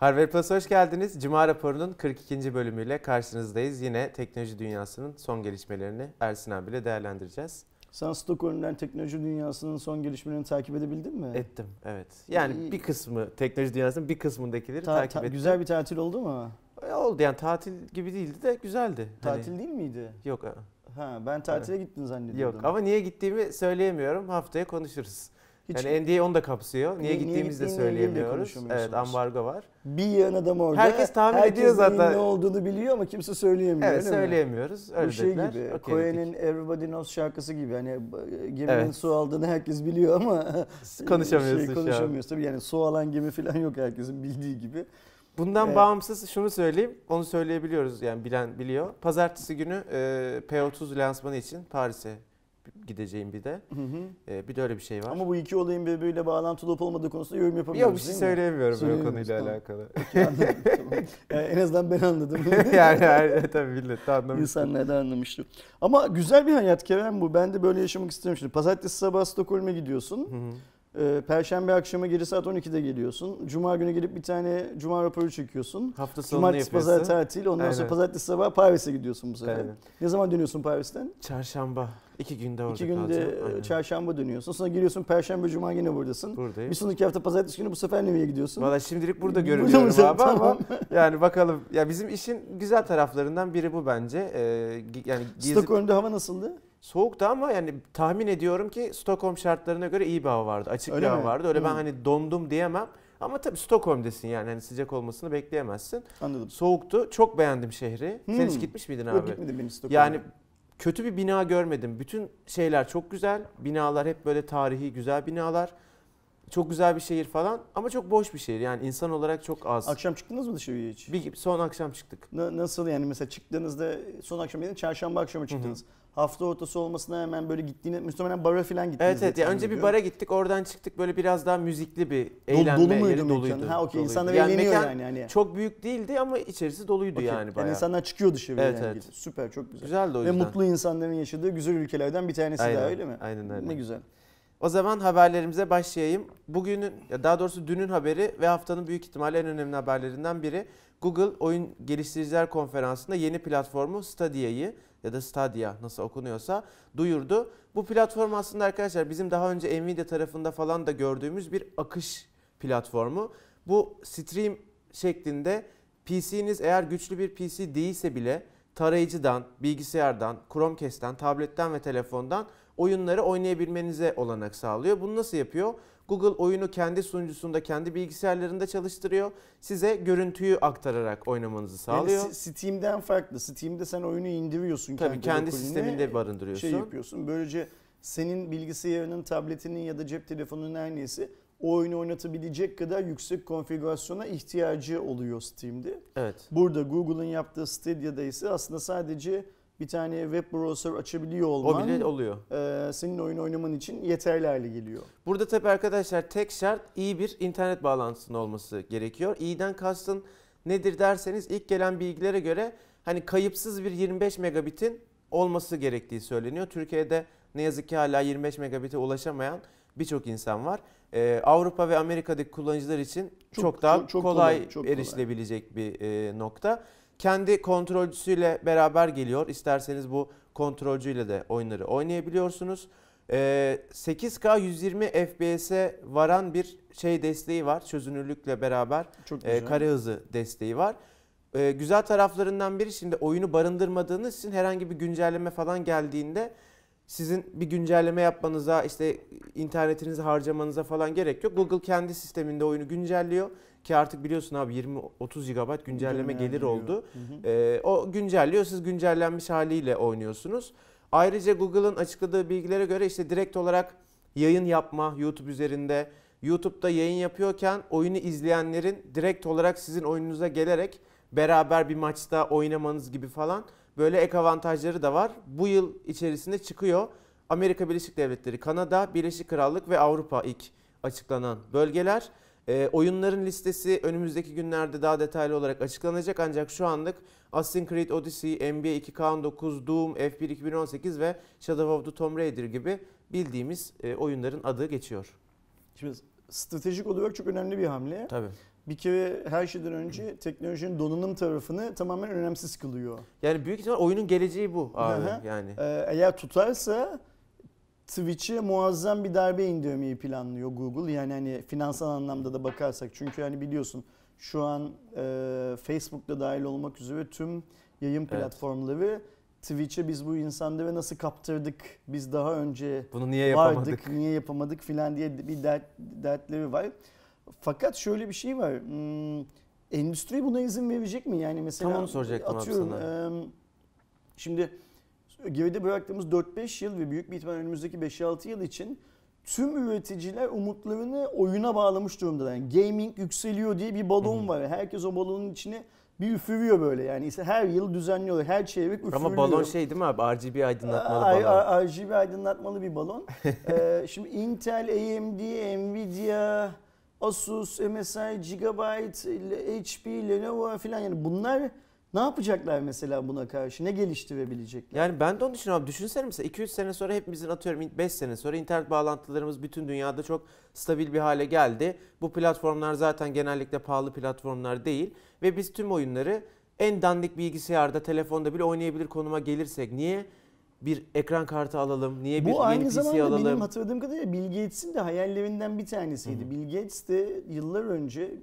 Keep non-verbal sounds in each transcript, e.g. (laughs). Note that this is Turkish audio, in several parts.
Harvard Plus hoş geldiniz. Cuma raporunun 42. bölümüyle karşınızdayız. Yine teknoloji dünyasının son gelişmelerini Ersin abiyle değerlendireceğiz. Sen Stockholm'den teknoloji dünyasının son gelişmelerini takip edebildin mi? Ettim, evet. Yani İyi. bir kısmı, teknoloji dünyasının bir kısmındakileri Ta- takip ta- ettim. güzel bir tatil oldu mu? E, Oldu yani tatil gibi değildi de güzeldi. Hani- Tatil değil miydi? Yok, Ha ben tatile gittin zannediyordum. yok. Ama niye gittiğimi söyleyemiyorum. Haftaya konuşuruz. Hiç yani NDA onu da kapsıyor. Niye, Niye- gittiğimizi de söyleyemiyoruz. Evet, ambargo var. bir yığın adam orada. Herkes tahmin herkes ediyor zaten. ne olduğunu biliyor ama kimse söyleyemiyor Evet, öyle mi? söyleyemiyoruz. Öyle Bu şey dediler. gibi, Okey Cohen'in dedik. Everybody Knows şarkısı gibi. Hani geminin Evet. su aldığını herkes biliyor ama (laughs) Konuşamıyorsun (laughs) şey, konuşamıyoruz. Tabii yani su alan gemi falan yok herkesin bildiği gibi. Bundan Evet. bağımsız şunu söyleyeyim. Onu söyleyebiliyoruz yani bilen biliyor. Pazartesi günü e, P30 lansmanı için Paris'e gideceğim bir de. Hı hı. E, bir de öyle bir şey var. Ama bu iki olayın birbiriyle bağlantılı olup olmadığı konusunda yorum yapamıyoruz Yok bir şey söyleyemiyorum Söyleyemiyoruz, konuyla tamam. alakalı. Anladım, (laughs) tamam. Yani en azından ben anladım. (laughs) yani, yani tabii millet de anlamış. İnsanlar da anlamıştır. Ama güzel bir hayat Kerem bu. Ben de böyle yaşamak istiyorum şimdi. Pazartesi sabah Stockholm'e gidiyorsun. Hı hı. Ee, Perşembe akşamı geri saat 12'de geliyorsun. Cuma günü gelip bir tane cuma raporu çekiyorsun. Hafta sonunu Cumartesi yapıyorsun. pazar tatil. Ondan sonra Aynen. pazartesi sabah Paris'e gidiyorsun bu sefer. Aynen. Ne zaman dönüyorsun Paris'ten? Çarşamba. iki günde orada İki günde kalacağım. e, çarşamba dönüyorsun. Sonra geliyorsun perşembe cuma yine buradasın. Buradayım. Bir sonraki hafta pazartesi günü bu sefer nereye gidiyorsun? Valla şimdilik burada Burada görünüyorum mısın? abi ama Tamam. yani bakalım. Ya bizim işin güzel taraflarından biri bu bence. Ee, yani gezip Stockholm'da hava nasıldı? Soğuktu ama yani tahmin ediyorum ki Stockholm şartlarına göre iyi bir hava vardı. Açık Öyle bir hava mi? vardı. Öyle ben Hı. hani dondum diyemem. Ama tabii Stockholm'desin yani hani sıcak olmasını bekleyemezsin. Anladım. Soğuktu. Çok beğendim şehri. Sen Hmm. hiç gitmiş miydin Yok abi? gitmedim benim Stockholm'a. Yani kötü bir bina görmedim. Bütün şeyler çok güzel. Binalar hep böyle tarihi güzel binalar. Çok güzel bir şehir falan ama çok boş bir şehir. Yani insan olarak çok az. Akşam çıktınız mı dışarıya hiç? Bir son akşam çıktık. Na- nasıl yani mesela çıktığınızda son akşam dedin çarşamba akşamı çıktınız. Hafta ortası olmasına hemen böyle gittiğine muhtemelen bara falan gittiniz. Evet evet. Ya önce bir bara gittik. Oradan çıktık. Böyle biraz daha müzikli bir eğlenme dolu muydu yeri mekan? doluydu. Ha okey insanlar Yani eğleniyor yani. yani. Çok büyük değildi ama içerisi doluydu Okey. yani bayağı. insanlar çıkıyor dışarıya Evet, yani. evet. Süper çok güzel. Güzeldi o Ve yüzden. mutlu insanların yaşadığı güzel ülkelerden bir tanesi Aynen, daha öyle mi? aynen öyle. Ne güzel. O zaman haberlerimize başlayayım. Bugünün ya daha doğrusu dünün haberi ve haftanın büyük ihtimalle en önemli haberlerinden biri. Google Oyun Geliştiriciler Konferansı'nda yeni platformu Stadia'yı ya da Stadia nasıl okunuyorsa duyurdu. Bu platform aslında arkadaşlar bizim daha önce Nvidia tarafında falan da gördüğümüz bir akış platformu. Bu stream şeklinde PC'niz eğer güçlü bir PC değilse bile tarayıcıdan, bilgisayardan, Chromecast'ten, tabletten ve telefondan oyunları oynayabilmenize olanak sağlıyor. Bunu nasıl yapıyor? Google oyunu kendi sunucusunda, kendi bilgisayarlarında çalıştırıyor. Size görüntüyü aktararak oynamanızı sağlıyor. Yani Steam'den farklı. Steam'de sen oyunu indiriyorsun Tabii kendi lokaline, sisteminde barındırıyorsun. Şey yapıyorsun. Böylece senin bilgisayarının, tabletinin ya da cep telefonunun her neyse o oyunu oynatabilecek kadar yüksek konfigürasyona ihtiyacı oluyor Steam'de. Evet. Burada Google'ın yaptığı Stadia'da ise aslında sadece bir tane web browser açabiliyor O olman bile oluyor. e, senin oyun oynaman için yeterli hale geliyor. Burada tabii arkadaşlar tek şart iyi bir internet bağlantısının olması gerekiyor. İyiden kastın nedir derseniz ilk gelen bilgilere göre hani kayıpsız bir 25 megabitin olması gerektiği söyleniyor. Türkiye'de ne yazık ki hala 25 megabite ulaşamayan birçok insan var. Ee, Avrupa ve Amerika'daki kullanıcılar için çok, Çok- daha çok- çok kolay, kolay, çok kolay. erişilebilecek bir e, nokta. Kendi kontrolcüsüyle beraber geliyor. İsterseniz bu kontrolcüyle de oyunları oynayabiliyorsunuz. Ee, 8K 120 FPS'e varan bir şey desteği var. Çözünürlükle beraber e, kare hızı desteği var. E, güzel taraflarından biri şimdi oyunu barındırmadığınız için herhangi bir güncelleme falan geldiğinde sizin bir güncelleme yapmanıza işte internetinizi harcamanıza falan gerek yok. Google kendi sisteminde oyunu güncelliyor ki artık biliyorsun abi 20-30 GB güncelleme gelir oldu. Hı hı. Ee, o güncelliyor. Siz güncellenmiş haliyle oynuyorsunuz. Ayrıca Google'ın açıkladığı bilgilere göre işte direkt olarak yayın yapma YouTube üzerinde. YouTube'da yayın yapıyorken oyunu izleyenlerin direkt olarak sizin oyununuza gelerek beraber bir maçta oynamanız gibi falan böyle ek avantajları da var. Bu yıl içerisinde çıkıyor. Amerika Birleşik Devletleri, Kanada, Birleşik Krallık ve Avrupa ilk açıklanan bölgeler. Ee, oyunların listesi önümüzdeki günlerde daha detaylı olarak açıklanacak ancak şu anlık Assassin's Creed Odyssey, NBA 2K19, Doom, F1 2018 ve Shadow of the Tomb Raider gibi bildiğimiz e, oyunların adı geçiyor. Şimdi stratejik olarak çok önemli bir hamle. Tabii. bir kere her şeyden önce teknolojinin donanım tarafını tamamen önemsiz kılıyor. Yani büyük ihtimal oyunun geleceği bu abi yani. Ee, eğer tutarsa Twitch'e muazzam bir darbe indirmeyi planlıyor Google. Yani hani finansal anlamda da bakarsak. Çünkü hani biliyorsun şu an e, Facebook'ta dahil olmak üzere tüm yayın Evet. platformları Twitch'e biz bu insanları nasıl kaptırdık, biz daha önce Bunu niye yapamadık? vardık, niye yapamadık filan diye bir dert, dertleri var. Fakat şöyle bir şey var. Hmm, endüstri buna izin verecek mi? Yani mesela Tam onu soracaktım abi atıyorum, sana. em, şimdi geride bıraktığımız 4-5 yıl ve büyük bir ihtimal önümüzdeki 5-6 yıl için tüm üreticiler umutlarını oyuna bağlamış durumda. Yani gaming yükseliyor diye bir balon var. Herkes o balonun içine bir üfürüyor böyle. Yani işte her yıl düzenli olarak her çeyrek üfürülüyor. Ama balon şey değil mi abi? RGB aydınlatmalı Ay- balon. RGB aydınlatmalı bir balon. (laughs) Ee, şimdi Intel, AMD, Nvidia, Asus, MSI, Gigabyte, HP, Lenovo falan yani bunlar ne yapacaklar mesela buna karşı? Ne geliştirebilecekler? Yani ben de onu düşünüyorum. abi. Düşünsene mesela 2-3 sene sonra hepimizin atıyorum 5 sene sonra internet bağlantılarımız bütün dünyada çok stabil bir hale geldi. Bu platformlar zaten genellikle pahalı platformlar değil. Ve biz tüm oyunları en dandik bilgisayarda, telefonda bile oynayabilir konuma gelirsek niye bir ekran kartı alalım? Niye bir Bu aynı PC zamanda alalım? benim hatırladığım kadarıyla Bill Gates'in de hayallerinden bir tanesiydi. Bill Gates de yıllar önce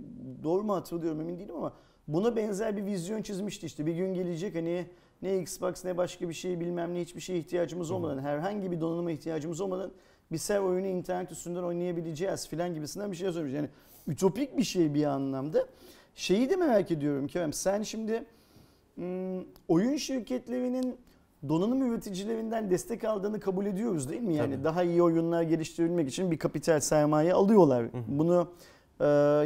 doğru mu hatırlıyorum emin değilim ama buna benzer bir vizyon çizmişti işte. Bir gün gelecek hani ne Xbox ne başka bir şey bilmem ne hiçbir şeye ihtiyacımız olmadan herhangi bir donanıma ihtiyacımız olmadan biz her oyunu internet üstünden oynayabileceğiz filan gibisinden bir şey söylemiş. Yani ütopik bir şey bir anlamda. Şeyi de merak ediyorum Kerem sen şimdi Hmm, oyun şirketlerinin donanım üreticilerinden destek aldığını kabul ediyoruz değil mi? Yani Tabii. daha iyi oyunlar geliştirebilmek için bir kapital sermaye alıyorlar. Bunu e,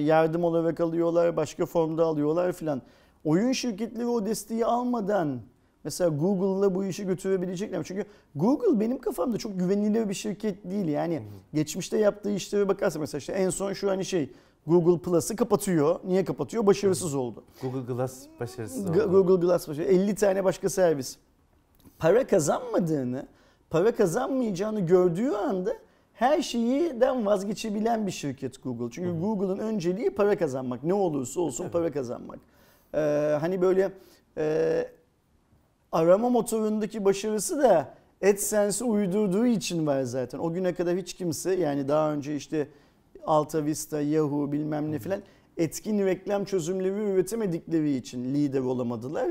yardım olarak alıyorlar, başka formda alıyorlar filan. Oyun şirketleri o desteği almadan mesela Google'la bu işi götürebilecekler mi? Çünkü Google benim kafamda çok güvenilir bir şirket değil. Yani geçmişte yaptığı işlere bakarsak mesela işte en son şu hani şey Google Plus'ı kapatıyor. Niye kapatıyor? Başarısız oldu. Google Glass başarısız oldu. Google Glass başı 50 tane başka servis. Para kazanmadığını, para kazanmayacağını gördüğü anda her şeyden vazgeçebilen bir şirket Google. Çünkü Google'ın önceliği para kazanmak. Ne olursa olsun para kazanmak. Ee, hani böyle e, arama motorundaki başarısı da AdSense'i uydurduğu için var zaten. O güne kadar hiç kimse yani daha önce işte Alta Vista, Yahoo bilmem ne filan etkin reklam çözümleri üretemedikleri için lider olamadılar.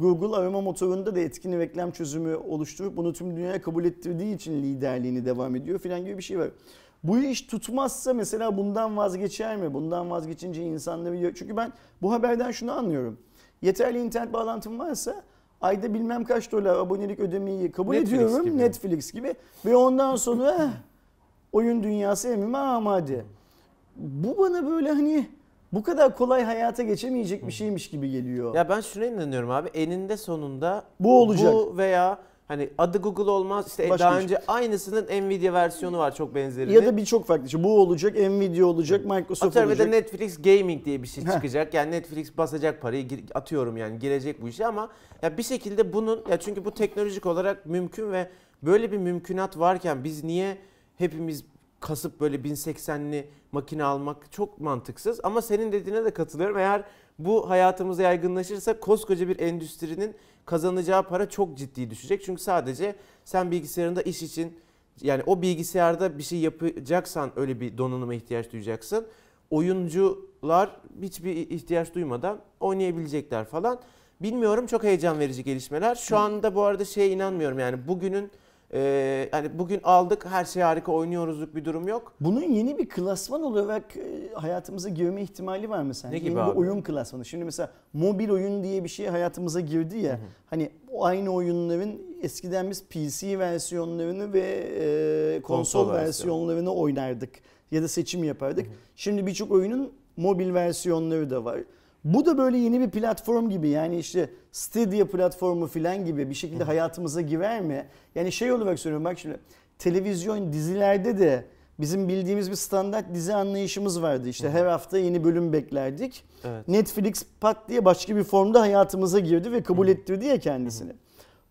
Google arama motorunda da etkin reklam çözümü oluşturup bunu tüm dünyaya kabul ettirdiği için liderliğini devam ediyor filan gibi bir şey var. Bu iş tutmazsa mesela bundan vazgeçer mi? Bundan vazgeçince insanları... Çünkü ben bu haberden şunu anlıyorum. Yeterli internet bağlantım varsa ayda bilmem kaç dolar abonelik ödemeyi kabul Netflix ediyorum. gibi. Netflix gibi. Ve ondan sonra eh, oyun dünyası emrime amade. Bu bana böyle hani bu kadar kolay hayata geçemeyecek bir şeymiş gibi geliyor. Ya ben şuna inanıyorum abi. Eninde sonunda Bu olacak. Bu veya hani adı Google olmaz. İşte Başka daha bir şey. önce aynısının Nvidia versiyonu var çok benzerini. ya da birçok farklı şey. Bu olacak, Nvidia olacak, Microsoft Atıyorum bir de olacak. Netflix Gaming diye bir şey Heh. çıkacak. Yani Netflix basacak parayı gir- atıyorum yani girecek bu işe ama ya bir şekilde bunun ya çünkü bu teknolojik olarak mümkün ve böyle bir mümkünat varken biz niye hepimiz kasıp böyle 1080'li makine almak çok mantıksız ama senin dediğine de katılıyorum. Eğer bu hayatımıza yaygınlaşırsa koskoca bir endüstrinin kazanacağı para çok ciddi düşecek. Çünkü sadece sen bilgisayarında iş için yani o bilgisayarda bir şey yapacaksan öyle bir donanıma ihtiyaç duyacaksın. Oyuncular hiçbir ihtiyaç duymadan oynayabilecekler falan. Bilmiyorum çok heyecan verici gelişmeler. Şu anda bu arada şeye inanmıyorum yani bugünün e, yani bugün aldık her şey harika oynuyoruzluk bir durum yok. Bunun yeni bir klasman olarak e, hayatımıza girme ihtimali var mı sence? Ne gibi yeni abi? bir oyun klasmanı. Şimdi mesela mobil oyun diye bir şey hayatımıza girdi ya. Hani o aynı oyunların eskiden biz PC versiyonlarını ve e, konsol, Konsol versiyonlarını oynardık ya da seçim yapardık. Şimdi birçok oyunun mobil versiyonları da var. Bu da böyle yeni bir platform gibi yani işte Stadia platformu falan gibi bir şekilde hayatımıza girer mi? Yani şey olarak söylüyorum bak şimdi televizyon dizilerde de bizim bildiğimiz bir standart dizi anlayışımız vardı. İşte her hafta yeni bölüm beklerdik. Evet. Netflix pat diye başka bir formda hayatımıza girdi ve kabul ettirdi ya kendisini.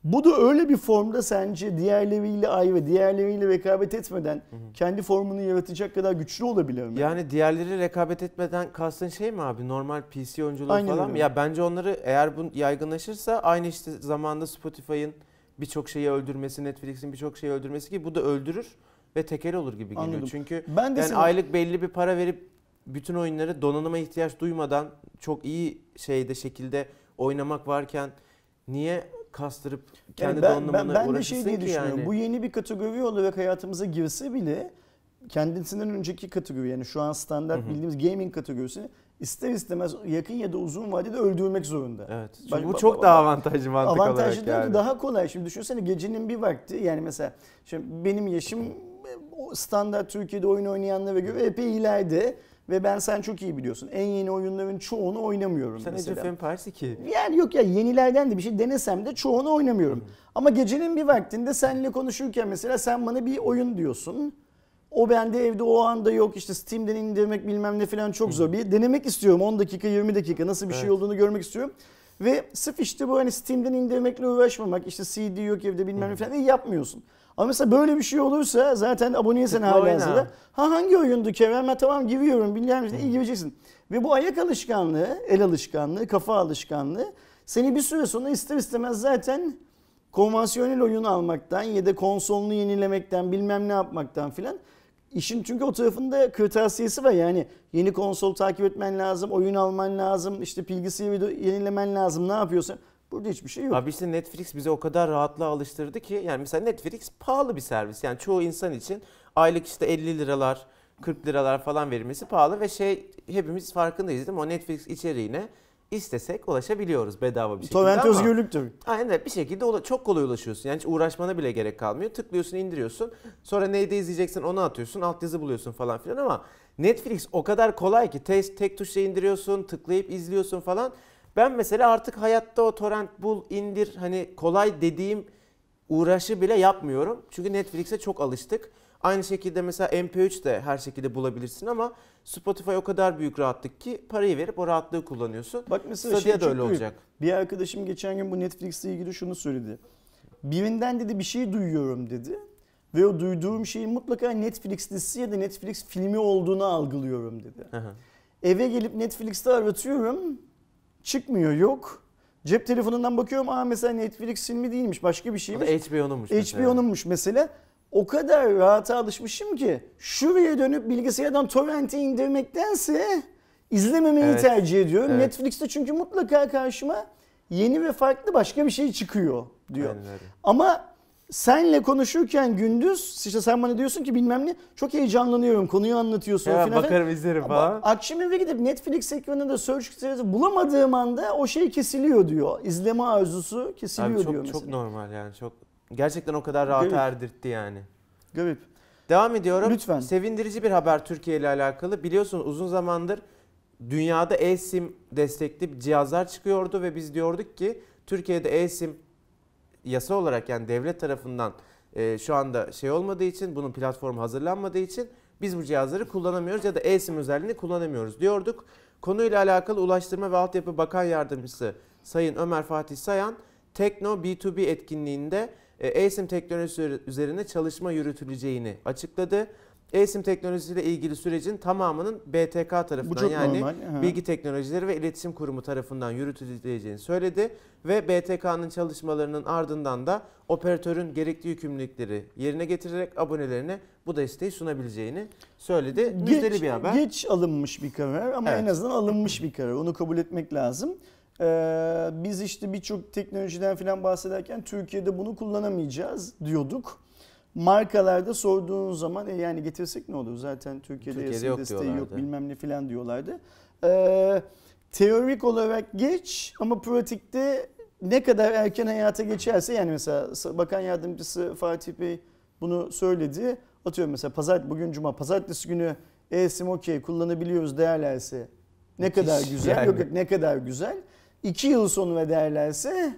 Bu da öyle bir formda sence diğerleriyle ayrı, diğerleriyle rekabet etmeden kendi formunu yaratacak kadar güçlü olabilir mi? Yani diğerleri rekabet etmeden kastın şey mi abi? Normal PC oyuncuları Aynen falan öyle. mı? Ya bence onları eğer bu yaygınlaşırsa aynı işte zamanda Spotify'ın birçok şeyi öldürmesi, Netflix'in birçok şeyi öldürmesi gibi bu da öldürür ve tekel olur gibi geliyor. Anladım. Çünkü ben de yani sana- aylık belli bir para verip bütün oyunları donanıma ihtiyaç duymadan çok iyi şeyde şekilde oynamak varken niye kastırıp kendi Yani ben, ben, donanımına ben de uğraşırsın şey diye düşünüyorum. yani? Bu yeni bir kategori olarak hayatımıza girse bile kendisinden önceki kategori yani şu an standart Hı hı. bildiğimiz gaming kategorisini ister istemez yakın ya da uzun vadede öldürmek zorunda. Evet. Çünkü Bak- bu çok bak- daha avantajlı mantık Avantajlı olarak değil yani. daha kolay. Şimdi düşünsene gecenin bir vakti yani mesela şimdi benim yaşım o standart Türkiye'de oyun oynayanlara göre epey ileride ve ben sen çok iyi biliyorsun. En yeni oyunların çoğunu oynamıyorum Sen Age mesela. of Empires 2. Yani yok ya yenilerden de bir şey denesem de çoğunu oynamıyorum. Ama gecenin bir vaktinde seninle konuşurken mesela sen bana bir oyun diyorsun. O bende evde o anda yok işte Steam'den indirmek bilmem ne falan çok zor. Bir denemek istiyorum 10 dakika 20 dakika nasıl bir şey Evet. olduğunu görmek istiyorum. Ve sırf işte bu hani Steam'den indirmekle uğraşmamak işte CD yok evde bilmem ne falan yapmıyorsun. Ama mesela böyle bir şey olursa zaten aboneysen hala hazırda. Ha hangi oyundu Kerem? Ha tamam giriyorum bilmem ne iyi gireceksin. Ve bu ayak alışkanlığı, el alışkanlığı, kafa alışkanlığı seni bir süre sonra ister istemez zaten konvansiyonel oyun almaktan ya da konsolunu yenilemekten bilmem ne yapmaktan filan işin çünkü o tarafında kırtasiyesi var yani yeni konsol takip etmen lazım, oyun alman lazım, işte bilgisayarı yenilemen lazım ne yapıyorsan. Burada hiçbir şey yok. Abi işte Netflix bizi o kadar rahatlığa alıştırdı ki yani mesela Netflix pahalı bir servis. Yani çoğu insan için aylık işte 50 liralar, 40 liralar falan verilmesi pahalı ve şey hepimiz farkındayız değil mi? O Netflix içeriğine istesek ulaşabiliyoruz bedava bir şekilde Torrent ama özgürlüktür. aynen öyle. bir şekilde ula- çok kolay ulaşıyorsun. Yani hiç uğraşmana bile gerek kalmıyor. Tıklıyorsun, indiriyorsun. Sonra neyde izleyeceksen onu atıyorsun. Altyazı buluyorsun falan filan ama Netflix o kadar kolay ki tek, tek tuşla indiriyorsun, tıklayıp izliyorsun falan. Ben mesela artık hayatta o torrent bul, indir hani kolay dediğim uğraşı bile yapmıyorum. Çünkü Netflix'e çok alıştık. Aynı şekilde mesela MP3 de her şekilde bulabilirsin ama Spotify o kadar büyük rahatlık ki parayı verip o rahatlığı kullanıyorsun. Bak mesela şey Stadia çok öyle büyük. olacak. Bir arkadaşım geçen gün bu Netflix'le ilgili şunu söyledi. Birinden dedi bir şey duyuyorum dedi. Ve o duyduğum şeyin mutlaka Netflix dizisi ya da Netflix filmi olduğunu algılıyorum dedi. Hı. Eve gelip Netflix'te aratıyorum. Çıkmıyor yok. Cep telefonundan bakıyorum aa mesela Netflix filmi değilmiş başka bir şeymiş. HBO'nunmuş mesela. HBO'nunmuş mesela. O kadar rahata alışmışım ki şuraya dönüp bilgisayardan torrenti indirmektense izlememeyi Evet. tercih ediyorum. Evet. Netflix'te çünkü mutlaka karşıma yeni ve farklı başka bir şey çıkıyor diyor. Aynen öyle. Ama senle konuşurken gündüz işte sen bana diyorsun ki bilmem ne çok heyecanlanıyorum konuyu anlatıyorsun Hemen falan. bakarım izlerim Ama falan. Akşam eve gidip Netflix ekranında search sitesi bulamadığım anda o şey kesiliyor diyor. İzleme arzusu kesiliyor Abi çok, diyor çok mesela. normal yani çok gerçekten o kadar rahat Garip. erdirtti yani. Garip. Devam ediyorum. Lütfen. Sevindirici bir haber Türkiye ile alakalı. Biliyorsunuz uzun zamandır dünyada eSIM destekli cihazlar çıkıyordu ve biz diyorduk ki Türkiye'de eSIM yasa olarak yani devlet tarafından e, şu anda şey olmadığı için bunun platformu hazırlanmadığı için biz bu cihazları kullanamıyoruz ya da eSIM özelliğini kullanamıyoruz diyorduk. Konuyla alakalı Ulaştırma ve Altyapı Bakan Yardımcısı Sayın Ömer Fatih Sayan Tekno B2B etkinliğinde e, eSIM teknolojisi üzerine çalışma yürütüleceğini açıkladı. eSIM teknolojisiyle ilgili sürecin tamamının BTK tarafından yani normal. Bilgi Teknolojileri ve İletişim Kurumu tarafından yürütüleceğini söyledi ve BTK'nın çalışmalarının ardından da operatörün gerekli yükümlülükleri yerine getirerek abonelerine bu desteği sunabileceğini söyledi. Müjdeli bir haber. Geç alınmış bir karar ama Evet. en azından alınmış bir karar. Onu kabul etmek lazım. Ee, biz işte birçok teknolojiden falan bahsederken Türkiye'de bunu kullanamayacağız diyorduk. Markalarda sorduğun zaman e yani getirsek ne olur? Zaten Türkiye'de, Türkiye'de yok desteği yok diyorlardı. bilmem ne falan diyorlardı. Ee, teorik olarak geç ama pratikte ne kadar erken hayata geçerse yani mesela Bakan Yardımcısı Fatih Bey bunu söyledi. Atıyorum mesela pazar bugün cuma pazartesi günü e-sim okey kullanabiliyoruz derlerse ne Müthiş kadar güzel yani. yok yok ne kadar güzel. İki yıl sonra derlerse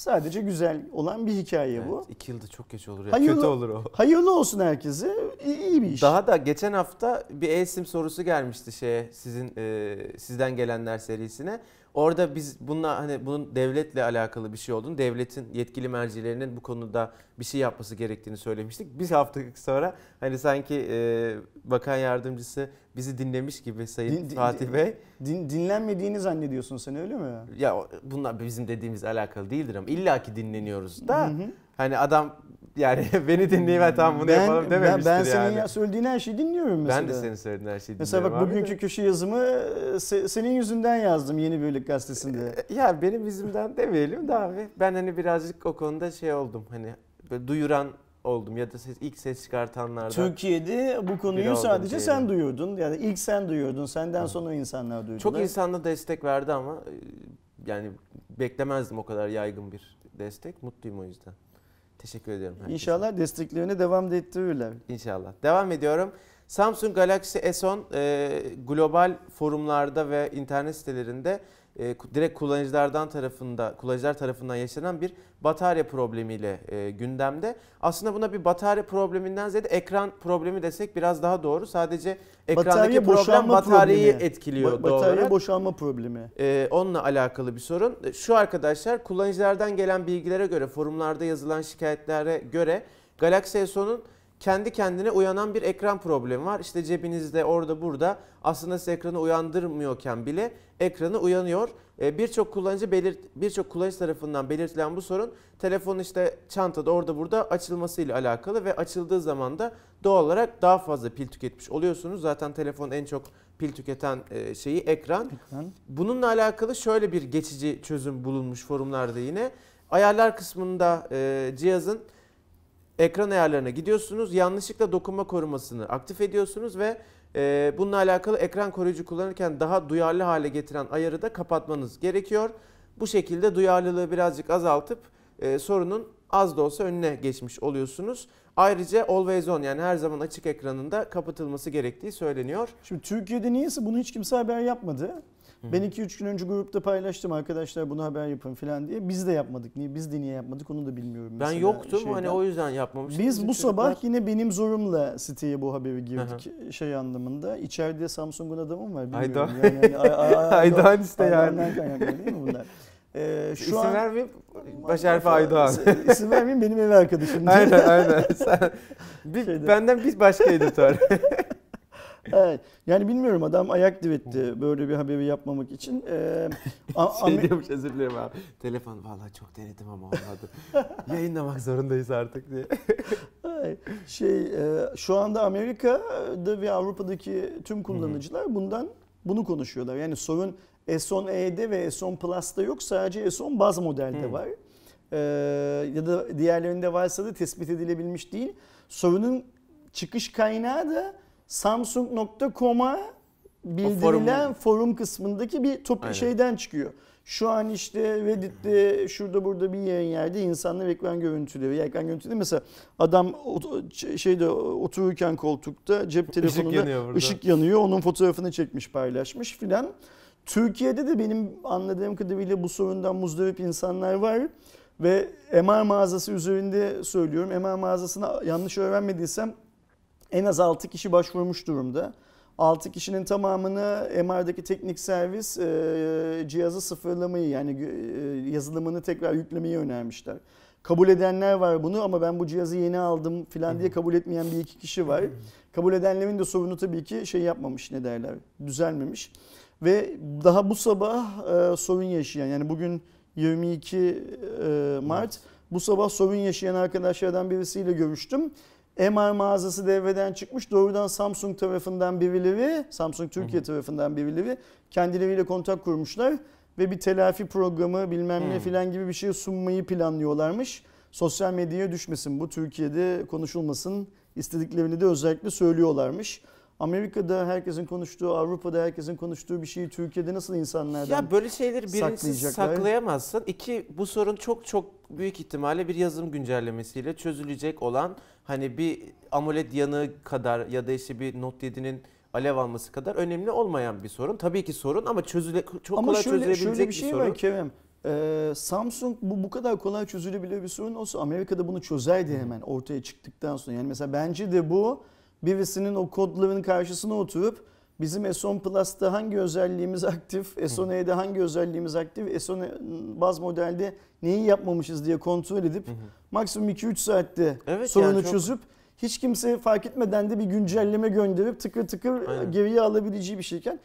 sadece güzel olan bir hikaye bu. Evet, iki yılda çok geç olur ya. Hayırlı- Kötü olur o. Hayırlı olsun herkese. İyi, iyi bir iş. Daha da geçen hafta bir eSIM sorusu gelmişti şeye sizin e, sizden gelenler serisine. Orada biz bununla hani bunun devletle alakalı bir şey olduğunu, devletin yetkili mercilerinin bu konuda bir şey yapması gerektiğini söylemiştik. Bir hafta sonra hani sanki e, bakan yardımcısı bizi dinlemiş gibi Sayın Din- din- Fatih Bey. Din, dinlenmediğini zannediyorsun sen öyle mi? Ya bunlar bizim dediğimiz alakalı değildir ama illaki dinleniyoruz da. Hı hı. hani adam yani (laughs) beni dinleyin tamam bunu yapalım ben, dememiştir ben senin yani. söylediğin her şeyi dinliyorum mesela. ben de senin söylediğin her şeyi Mesela bak dinliyorum abi bugünkü köşe yazımı e, se- senin yüzünden yazdım Yeni Birlik gazetesinde. Ya benim yüzümden demeyelim de abi. Ben hani birazcık o konuda şey oldum hani böyle duyuran oldum ya da ses, ilk ses çıkartanlardan. Türkiye'de bu konuyu sadece diyelim. sen duyurdun. Yani ilk sen duyurdun. Senden sonra insanlar duydular. Çok insan da destek verdi ama e, yani beklemezdim o kadar yaygın bir destek. Mutluyum o yüzden. Teşekkür ediyorum. herkese. İnşallah desteklerine devam da ettirirler. İnşallah. Devam ediyorum. Samsung Galaxy S10 e, global forumlarda ve internet sitelerinde e, direkt kullanıcılardan tarafında kullanıcılar tarafından yaşanan bir batarya problemiyle e, gündemde. Aslında buna bir batarya probleminden ziyade ekran problemi desek biraz daha doğru. Sadece ekrandaki Batarya problem bataryayı problemi. etkiliyor Ba- Batarya olarak. boşalma problemi. Ee, onunla alakalı bir sorun. Şu arkadaşlar kullanıcılardan gelen bilgilere göre forumlarda yazılan şikayetlere göre Galaxy S10'un kendi kendine uyanan bir ekran problemi var. İşte cebinizde orada burada aslında siz ekranı uyandırmıyorken bile ekranı uyanıyor. Ee, birçok kullanıcı belirt birçok kullanıcı tarafından belirtilen bu sorun telefonun işte çantada orada burada açılmasıyla alakalı ve açıldığı zaman da doğal olarak daha fazla pil tüketmiş oluyorsunuz. Zaten telefonun en çok pil tüketen e, şeyi ekran. Ekran. Bununla alakalı şöyle bir geçici çözüm bulunmuş forumlarda yine. Ayarlar kısmında e, cihazın ekran ayarlarına gidiyorsunuz. Yanlışlıkla dokunma korumasını aktif ediyorsunuz ve e, bununla alakalı ekran koruyucu kullanırken daha duyarlı hale getiren ayarı da kapatmanız gerekiyor. Bu şekilde duyarlılığı birazcık azaltıp e, sorunun az da olsa önüne geçmiş oluyorsunuz. Ayrıca always on yani her zaman açık ekranında kapatılması gerektiği söyleniyor. Şimdi Türkiye'de niyeyse bunu hiç kimse haber yapmadı. Ben 2-3 gün önce grupta paylaştım arkadaşlar bunu haber yapın falan diye. Biz de yapmadık. Niye biz de niye yapmadık onu da bilmiyorum. Ben mesela yoktum şeyden. hani o yüzden yapmamıştım. Biz bu sabah çocuklar- yine benim zorumla siteye bu haberi girdik şey anlamında. İçeride Samsung'un adamı mı var bilmiyorum. Aydoğan. (laughs) Yani, hani, ay- ay- ay- Aydoğan işte yani. Aydoğan'dan kaynaklı değil mi bunlar? (laughs) Ee, şu İsim an vermeyeyim. Baş harfi Aydoğan. İsim vermeyeyim benim ev arkadaşım. aynen aynen. (laughs) Sen, bir, Şeyde. benden biz başka editör. (laughs) Evet. Yani bilmiyorum adam ayak diretti böyle bir haberi yapmamak için. Ee, (laughs) şey diyormuş özür dilerim abi. Telefon vallahi çok denedim ama olmadı. (laughs) Yayınlamak zorundayız artık diye. Şey e, şu anda Amerika'da ve Avrupa'daki tüm kullanıcılar bundan bunu konuşuyorlar. Yani sorun S10e'de ve S10 Plus'ta yok sadece S10 baz modelde Hı. var. Ee, ya da diğerlerinde varsa da tespit edilebilmiş değil. Sorunun çıkış kaynağı da Samsung.com'a bildirilen forum kısmındaki bir top Aynen. şeyden çıkıyor. Şu an işte Reddit'te şurada burada bir yayın yerde insanlar ekran görüntüleri, ekran görüntüleri mesela adam şeyde otururken koltukta cep telefonunda yanıyor burada. ışık yanıyor. Onun fotoğrafını çekmiş, paylaşmış filan. Türkiye'de de benim anladığım kadarıyla bu sorundan muzdarip insanlar var. Ve MR mağazası üzerinde söylüyorum. MR mağazasına yanlış öğrenmediysem en az 6 kişi başvurmuş durumda. 6 kişinin tamamını MR'daki teknik servis e, cihazı sıfırlamayı yani e, yazılımını tekrar yüklemeyi önermişler. Kabul edenler var bunu ama ben bu cihazı yeni aldım falan diye kabul etmeyen bir iki kişi var. Kabul edenlerin de sorunu tabii ki şey yapmamış ne derler düzelmemiş. Ve daha bu sabah e, sorun yaşayan yani bugün 22 e, Mart bu sabah sorun yaşayan arkadaşlardan birisiyle görüştüm. MR mağazası devreden çıkmış. Doğrudan Samsung tarafından birileri, Samsung Türkiye tarafından birileri kendileriyle kontak kurmuşlar ve bir telafi programı bilmem ne filan gibi bir şey sunmayı planlıyorlarmış. Sosyal medyaya düşmesin bu Türkiye'de konuşulmasın istediklerini de özellikle söylüyorlarmış. Amerika'da herkesin konuştuğu, Avrupa'da herkesin konuştuğu bir şeyi Türkiye'de nasıl insanlardan ya böyle şeyleri birincisi saklayamazsın. İki bu sorun çok çok büyük ihtimalle bir yazılım güncellemesiyle çözülecek olan hani bir AMOLED yanığı kadar ya da işte bir Note 7'nin alev alması kadar önemli olmayan bir sorun. Tabii ki sorun ama çözüle çok Ama kolay şöyle, çözülebilecek şöyle bir şey sorun. var Kerem. Ee, Samsung bu bu kadar kolay çözülebilir bir sorun olsa Amerika'da bunu çözerdi hemen ortaya çıktıktan sonra. Yani mesela bence de bu birisinin o kodların karşısına oturup bizim S10 Plus'ta hangi özelliğimiz aktif, S10e'de hangi özelliğimiz aktif, S10 baz modelde neyi yapmamışız diye kontrol edip maksimum 2-3 saatte Evet, sorunu yani çok- çözüp hiç kimse fark etmeden de bir güncelleme gönderip tıkır tıkır Aynen. geriye alabileceği bir şeyken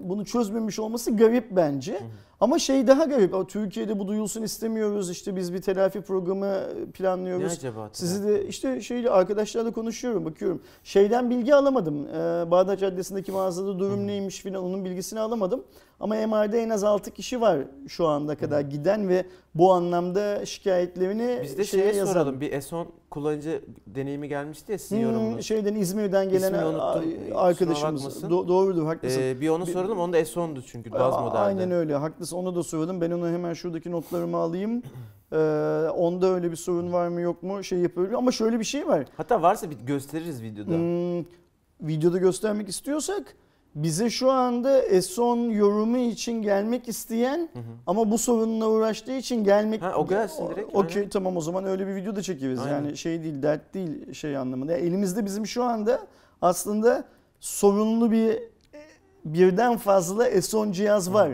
bunu çözmemiş olması garip bence. Ama şey daha garip. Türkiye'de bu duyulsun istemiyoruz. İşte biz bir telafi programı Ne planlıyoruz. acaba? Sizi de işte şeyle arkadaşlarla konuşuyorum bakıyorum. Şeyden bilgi alamadım. Ee, Bağdat Caddesi'ndeki mağazada durum neymiş filan onun bilgisini alamadım. Ama MR'de en az 6 kişi var şu anda kadar giden ve bu anlamda şikayetlerini Biz de şeye yazalım. soralım. Bir S10 kullanıcı deneyimi gelmişti ya sizin Hmm, yorumunuz. şeyden İzmir'den gelen unuttum, arkadaşımız. Do- doğrudur haklısın. Ee, bir onu Bir- soralım. Onda S10'du çünkü baz modelde. Aynen öyle haklısın onu da soralım. Ben onu hemen şuradaki notlarımı alayım. (clears throat) Ee, onda öyle bir sorun var mı yok mu şey yapıyorum. Ama şöyle bir şey var. Hatta varsa bir gösteririz videoda. Hmm, videoda göstermek istiyorsak bize şu anda S10 yorumu için gelmek isteyen Hı hı. ama bu sorunla uğraştığı için gelmek Ha, o gelsin direkt, Okey tamam o zaman öyle bir video da çekeriz. Aynen. Yani şey değil dert değil şey anlamında. Yani elimizde bizim şu anda aslında sorunlu bir birden fazla S10 cihaz var.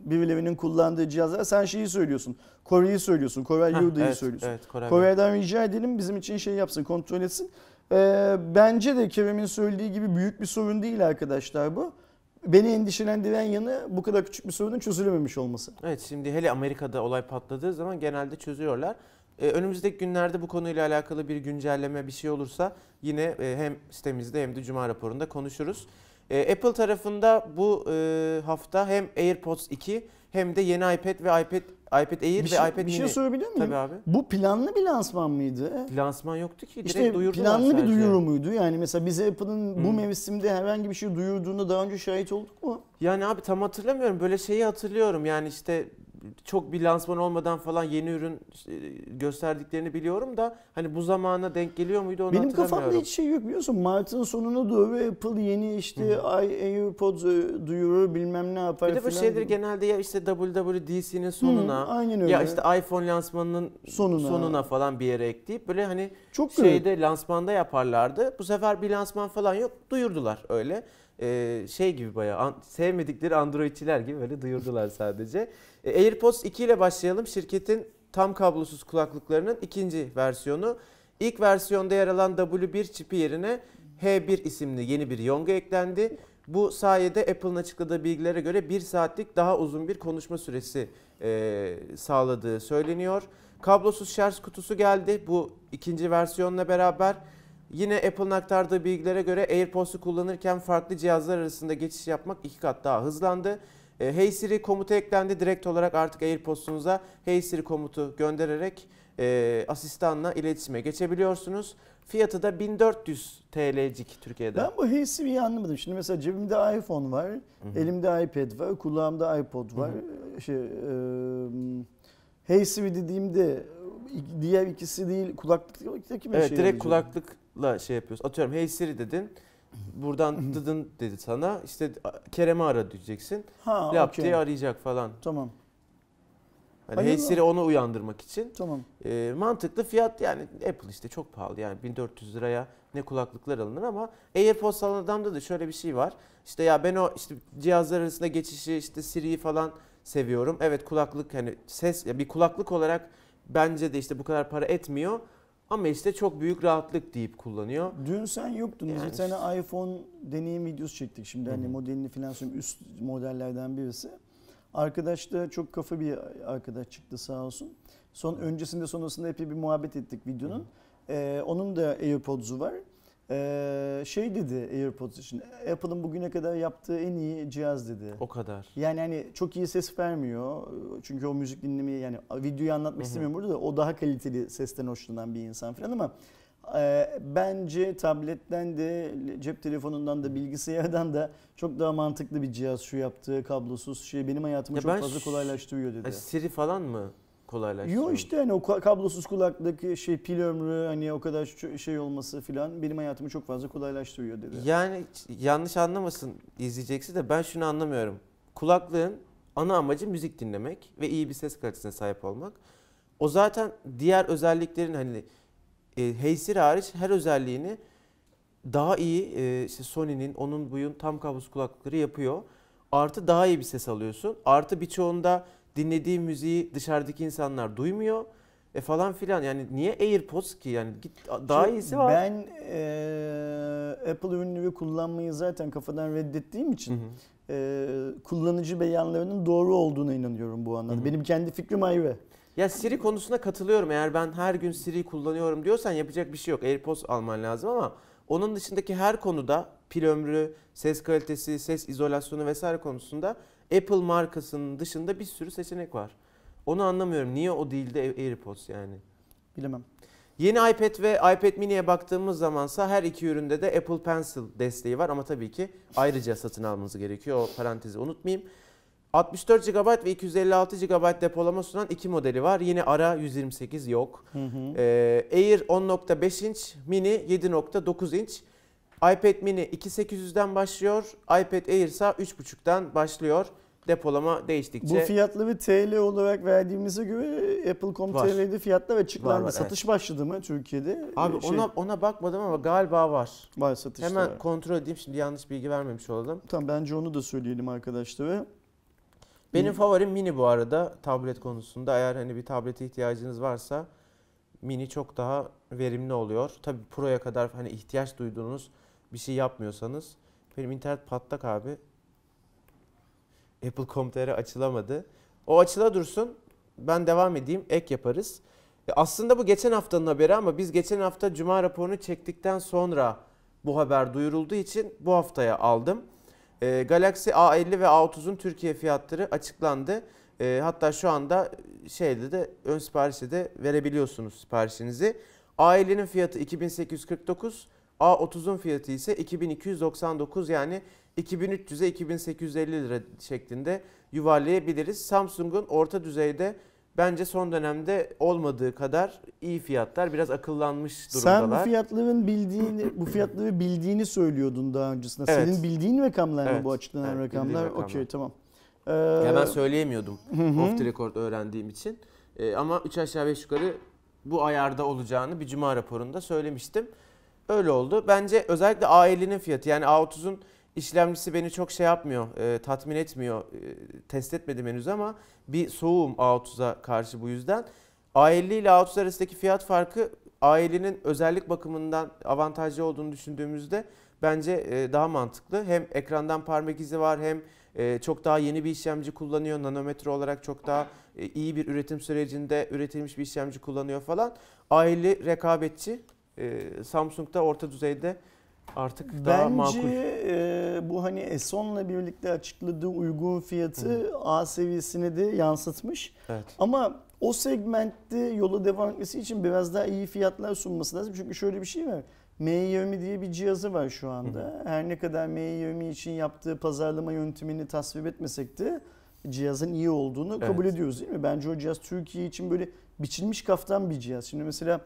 Birilerinin kullandığı cihazlar. Sen şeyi söylüyorsun. Kore'yi söylüyorsun. Kore Yurda'yı evet, söylüyorsun. Evet. Kore'den rica edelim bizim için şey yapsın, kontrol etsin. Ee, bence de Kerem'in söylediği gibi büyük bir sorun değil arkadaşlar bu. Beni endişelendiren yanı bu kadar küçük bir sorunun çözülememiş olması. Evet şimdi hele Amerika'da olay patladığı zaman genelde çözüyorlar. Ee, önümüzdeki günlerde bu konuyla alakalı bir güncelleme bir şey olursa yine e, hem sitemizde hem de Cuma raporunda konuşuruz. Ee, Apple tarafında bu e, hafta hem AirPods 2 hem de yeni iPad ve iPad iPad Air Bir ve şey, iPad bir şey mini. sorabilir miyim? Tabii abi. Bu planlı bir lansman mıydı? Lansman yoktu ki direkt İşte duyurdular planlı bir sadece. duyuru muydu? Yani mesela bize Apple'ın bu Hmm. mevsimde herhangi bir şey duyurduğunda daha önce şahit olduk mu? Yani abi tam hatırlamıyorum. Böyle şeyi hatırlıyorum. Yani işte çok bir lansman olmadan falan yeni ürün gösterdiklerini biliyorum da hani bu zamana denk geliyor muydu onu Benim kafamda hiç şey yok biliyorsun. Mart'ın sonuna doğru Apple yeni işte AirPods e, duyurur bilmem ne yapar Bir de bu şeyleri genelde ya işte WWDC'nin Hı, sonuna aynen öyle. ya işte iPhone lansmanının Sonuna. sonuna. falan bir yere ekleyip böyle hani Çok şeyde lansmanda yaparlardı. Bu sefer bir lansman falan yok. Duyurdular öyle. Ee, şey gibi bayağı an- sevmedikleri Androidçiler gibi böyle duyurdular sadece. Ee, AirPods 2 ile başlayalım. Şirketin tam kablosuz kulaklıklarının ikinci versiyonu. İlk versiyonda yer alan W1 çipi yerine H1 isimli yeni bir yonga eklendi. Bu sayede Apple'ın açıkladığı bilgilere göre 1 saatlik daha uzun bir konuşma süresi e, sağladığı söyleniyor. Kablosuz şarj kutusu geldi bu ikinci versiyonla beraber. Yine Apple'ın aktardığı bilgilere göre AirPods'u kullanırken farklı cihazlar arasında geçiş yapmak iki kat daha hızlandı. E, Hey Siri komutu eklendi. Direkt olarak artık AirPods'unuza Hey Siri komutu göndererek e, asistanla iletişime geçebiliyorsunuz. Fiyatı da 1400 TL'cik Türkiye'de. Ben bu Hey Siri'yi anlamadım. Şimdi mesela cebimde iPhone var, elimde iPad var, kulağımda iPod var. Şey, e, Hey Siri dediğimde diğer ikisi değil kulaklıktaki mi Evet şey direkt olacak? Kulaklıkla şey yapıyoruz. Atıyorum Hey Siri dedin. Buradan dıdın dedi sana. İşte Kerem'i ara diyeceksin. Ha, Lap okey. diye arayacak falan. Tamam, Hani Hey. Siri onu uyandırmak için. tamam. Ee, mantıklı fiyat yani Apple işte çok pahalı yani 1400 liraya ne kulaklıklar alınır ama AirPods alan adamda da şöyle bir şey var. İşte ya ben o işte cihazlar arasında geçişi işte Siri'yi falan seviyorum. Evet kulaklık hani ses ya bir kulaklık olarak bence de işte bu kadar para etmiyor. Ama işte çok büyük rahatlık deyip kullanıyor. Dün sen yoktun. Biz Yani bir tane iPhone deneyim videosu çektik. Şimdi hani Hı hı. modelini falan söyleyeyim. Üst modellerden birisi. Arkadaş da çok kafa bir arkadaş çıktı sağ olsun. Son öncesinde sonrasında epey bir muhabbet ettik videonun. Ee, onun da AirPods'u var. Ee, şey dedi AirPods için. Apple'ın bugüne kadar yaptığı en iyi cihaz dedi. O kadar. Yani hani çok iyi ses vermiyor. Çünkü o müzik dinlemeyi yani videoyu anlatmak istemiyorum burada da o daha kaliteli sesten hoşlanan bir insan falan ama e, bence tabletten de cep telefonundan da bilgisayardan da çok daha mantıklı bir cihaz şu yaptığı kablosuz şey benim hayatımı Ya çok fazla kolaylaştırıyor dedi. Ha, Siri falan mı kolaylaştırıyor? Yo işte hani o ka- kablosuz kulaklık şey pil ömrü hani o kadar şey olması filan benim hayatımı çok fazla kolaylaştırıyor dedi. Yani yanlış anlamasın izleyeceksin de ben şunu anlamıyorum. Kulaklığın ana amacı müzik dinlemek ve iyi bir ses kalitesine sahip olmak. O zaten diğer özelliklerin hani e, Hey Siri hariç her özelliğini daha iyi e, işte Sony'nin onun buyun tam kablosuz kulaklıkları yapıyor. Artı daha iyi bir ses alıyorsun. Artı birçoğunda dinlediği müziği dışarıdaki insanlar duymuyor. E falan filan yani niye AirPods ki yani git daha Şu- iyisi var. Ben eee, Apple ürünleri kullanmayı zaten kafadan reddettiğim Hı için hı. eee, kullanıcı beyanlarının doğru olduğuna inanıyorum bu anlamda. Hı hı. Benim kendi fikrim ayrı. Ya Siri konusuna katılıyorum. Eğer ben her gün Siri kullanıyorum diyorsan yapacak bir şey yok. AirPods alman lazım ama onun dışındaki her konuda pil ömrü, ses kalitesi, ses izolasyonu vesaire konusunda Apple markasının dışında bir sürü seçenek var. Onu anlamıyorum. Niye o değil de AirPods yani? Bilemem. Yeni iPad ve iPad mini'ye baktığımız zamansa her iki üründe de Apple Pencil desteği var ama tabii ki ayrıca satın almanız gerekiyor. O parantezi unutmayayım. 64 GB ve 256 GB depolama sunan iki modeli var. Yine ara 128 yok. Hı hı. Ee, Air 10.5 inç, mini 7.9 inç. iPad mini 2800'den başlıyor. iPad Air ise 3.5'tan başlıyor. Depolama değiştikçe. Bu fiyatları TL olarak verdiğimize göre. Apple.com.tr'de fiyatlar açıklandı. Var, var, Satış başladı mı Türkiye'de? Abi Ee, şey, ona ona bakmadım ama galiba var. var satışta Hemen var. kontrol edeyim şimdi yanlış bilgi vermemiş olalım. Tamam bence onu da söyleyelim arkadaşlara. Benim Hı. favorim mini bu arada tablet konusunda. Eğer hani bir tablete ihtiyacınız varsa mini çok daha verimli oluyor. Tabii Pro'ya kadar hani ihtiyaç duyduğunuz bir şey yapmıyorsanız. Benim internet patlak abi. Apple.com.tr açılamadı. O açıla dursun. Ben devam edeyim. Ek yaparız. E, Aslında bu geçen haftanın haberi ama biz geçen hafta Cuma raporunu çektikten sonra bu haber duyurulduğu için bu haftaya aldım. E, Galaxy A50 ve A30'un Türkiye fiyatları açıklandı. E, hatta şu anda şeyde de ön siparişte de verebiliyorsunuz siparişinizi. A50'nin fiyatı 2849, A30'un fiyatı ise 2299 yani 2300'e 2850 lira şeklinde yuvarlayabiliriz. Samsung'un orta düzeyde bence son dönemde olmadığı kadar iyi fiyatlar. Biraz akıllanmış Sen bu durumdalar. fiyatların bildiğini, bu (clears throat) fiyatları bildiğini söylüyordun daha öncesinde. Evet. Senin bildiğin rakamlar mı Evet, bu açıklanan evet, rakamlar? rakamlar. Okey tamam. Ee, ben söyleyemiyordum hı hı. off the record öğrendiğim için. Ee, ama 3 aşağı 5 yukarı bu ayarda olacağını bir cuma raporunda söylemiştim. Öyle oldu. Bence özellikle A50'nin fiyatı yani A30'un işlemcisi beni çok şey yapmıyor, e, tatmin etmiyor. E, test etmedim henüz ama bir soğuğum A30'a karşı bu yüzden. A50 ile A30 arasındaki fiyat farkı A50'nin özellik bakımından avantajlı olduğunu düşündüğümüzde bence e, daha mantıklı. Hem ekrandan parmak izi var hem e, çok daha yeni bir işlemci kullanıyor. Nanometre olarak çok daha e, iyi bir üretim sürecinde üretilmiş bir işlemci kullanıyor falan. A50 rekabetçi. E, Samsung'da orta düzeyde artık daha Bence makul. e, bu hani S10'la birlikte açıkladığı uygun fiyatı A seviyesine de yansıtmış. Evet. Ama o segmentte yola devam etmesi için biraz daha iyi fiyatlar sunması lazım. Çünkü şöyle bir şey var. M20 diye bir cihazı var şu anda. Her ne kadar M20 için yaptığı pazarlama yöntemini tasvip etmesek de cihazın iyi olduğunu kabul Evet. ediyoruz değil mi? Bence o cihaz Türkiye için böyle biçilmiş kaftan bir cihaz. Şimdi mesela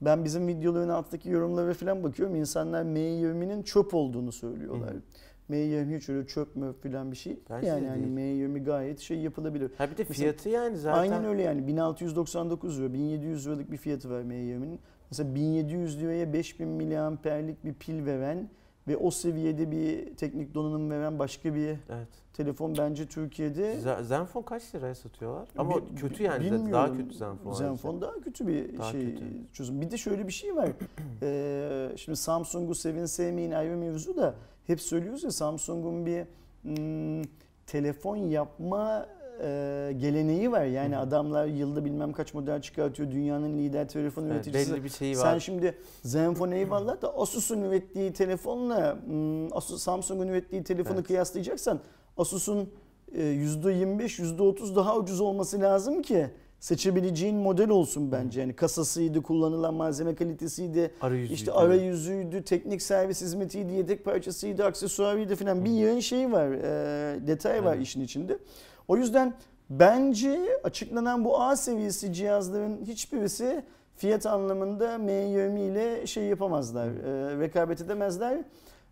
ben bizim videoların altındaki yorumlara falan bakıyorum. İnsanlar M20'nin çöp olduğunu söylüyorlar. Hı hı. M20 hiç öyle çöp mü falan bir şey. Bence yani de hani değil. M20 gayet şey yapılabilir. Ha bir de Mesela- fiyatı yani zaten. Aynen öyle yani 1699 lira 1700 liralık bir fiyatı var M20'nin. Mesela 1700 liraya 5000 miliamperlik bir pil veren ve o seviyede bir teknik donanım veren başka bir Evet. telefon bence Türkiye'de Zenfone kaç liraya satıyorlar? Ama Bi- kötü yani bilmiyorum. daha kötü Zenfone. Zenfone daha kötü bir Daha şey kötü. çözüm. Bir de şöyle bir şey var. (clears throat) Ee, şimdi Samsung'u sevin sevmeyin ayrı mevzu da hep söylüyoruz ya Samsung'un bir hmm, telefon yapma e, geleneği var. Yani Hı adamlar yılda bilmem kaç model çıkartıyor. Dünyanın lider telefon Evet, üreticisi. belli bir şeyi Sen var. şimdi Zenfone eyvallah da Asus'un ürettiği telefonla hmm, Asus Samsung'un ürettiği telefonu Evet. kıyaslayacaksan Asus'un e, %25 %30 daha ucuz olması lazım ki seçebileceğin model olsun bence. Yani kasasıydı, kullanılan malzeme kalitesiydi, Arayüzü. işte arayüzüydü, teknik servis hizmetiydi, yedek parçasıydı, aksesuarıydı falan bir yığın şey var, e, detay var Evet. işin içinde. O yüzden bence açıklanan bu A seviyesi cihazların hiçbirisi fiyat anlamında M20 ile şey yapamazlar, e, rekabet edemezler.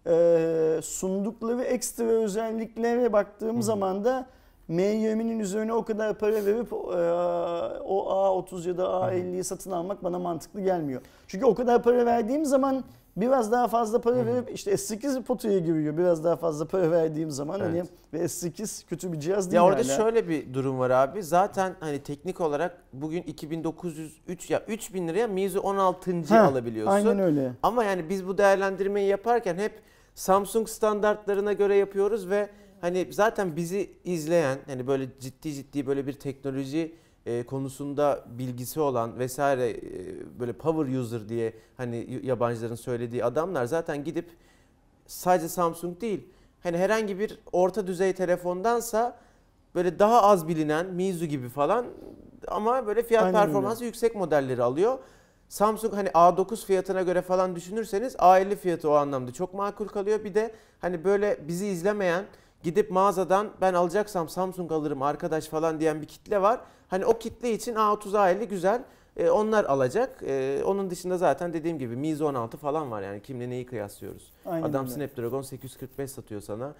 E, sundukları ekstra özelliklere baktığım Hı. zaman da M20'nin üzerine o kadar para verip e, o A30 ya da A50'yi satın almak bana mantıklı gelmiyor. Çünkü o kadar para verdiğim zaman biraz daha fazla para verip işte S8 potaya giriyor. Biraz daha fazla para verdiğim zaman hani Evet. ve S8 kötü bir cihaz değil Ya orada hala. şöyle bir durum var abi. Zaten hani teknik olarak bugün 2903 ya 3000 liraya Mizu 16. Ha, alabiliyorsun. Aynen öyle. Ama yani biz bu değerlendirmeyi yaparken hep Samsung standartlarına göre yapıyoruz ve hani zaten bizi izleyen hani böyle ciddi ciddi böyle bir teknoloji e, konusunda bilgisi olan vesaire e, böyle power user diye hani yabancıların söylediği adamlar zaten gidip sadece Samsung değil hani herhangi bir orta düzey telefondansa böyle daha az bilinen Mizu gibi falan ama böyle fiyat Aynen öyle. performansı yüksek modelleri alıyor. Samsung hani A9 fiyatına göre falan düşünürseniz A50 fiyatı o anlamda çok makul kalıyor. Bir de hani böyle bizi izlemeyen gidip mağazadan ben alacaksam Samsung alırım arkadaş falan diyen bir kitle var. Hani o kitle için A30 A50 güzel. Ee, onlar alacak. Ee, onun dışında zaten dediğim gibi Mizu 16 falan var yani kimle neyi kıyaslıyoruz. Aynen Adam öyle. Snapdragon 845 satıyor sana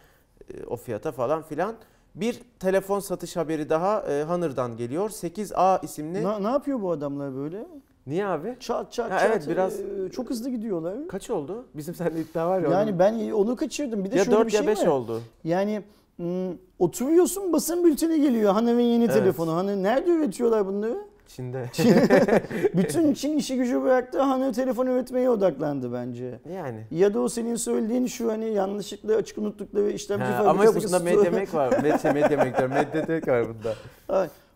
e, o fiyata falan filan. Bir telefon satış haberi daha e, Honor'dan geliyor. 8A isimli. Ne, ne yapıyor bu adamlar böyle? Niye abi? Çat çat Ha, çat. evet, biraz- e, çok hızlı gidiyorlar. Kaç oldu? Bizim seninle iddia var ya. Yani onun. ben onu kaçırdım. Bir de ya şöyle 4 bir şey ya 5 var. oldu. Yani hmm, oturuyorsun basın bülteni geliyor. Hanım'ın yeni Evet. telefonu. Hani nerede üretiyorlar bunları? Çin'de. (laughs) Bütün Çin işi gücü bıraktı. Hanım telefon üretmeye odaklandı bence. yani. Ya da o senin söylediğin şu hani yanlışlıkla açık unuttukları işlemci Ha, ama yok bunda (laughs) Medyamek var. Med var. Medyatek var bunda.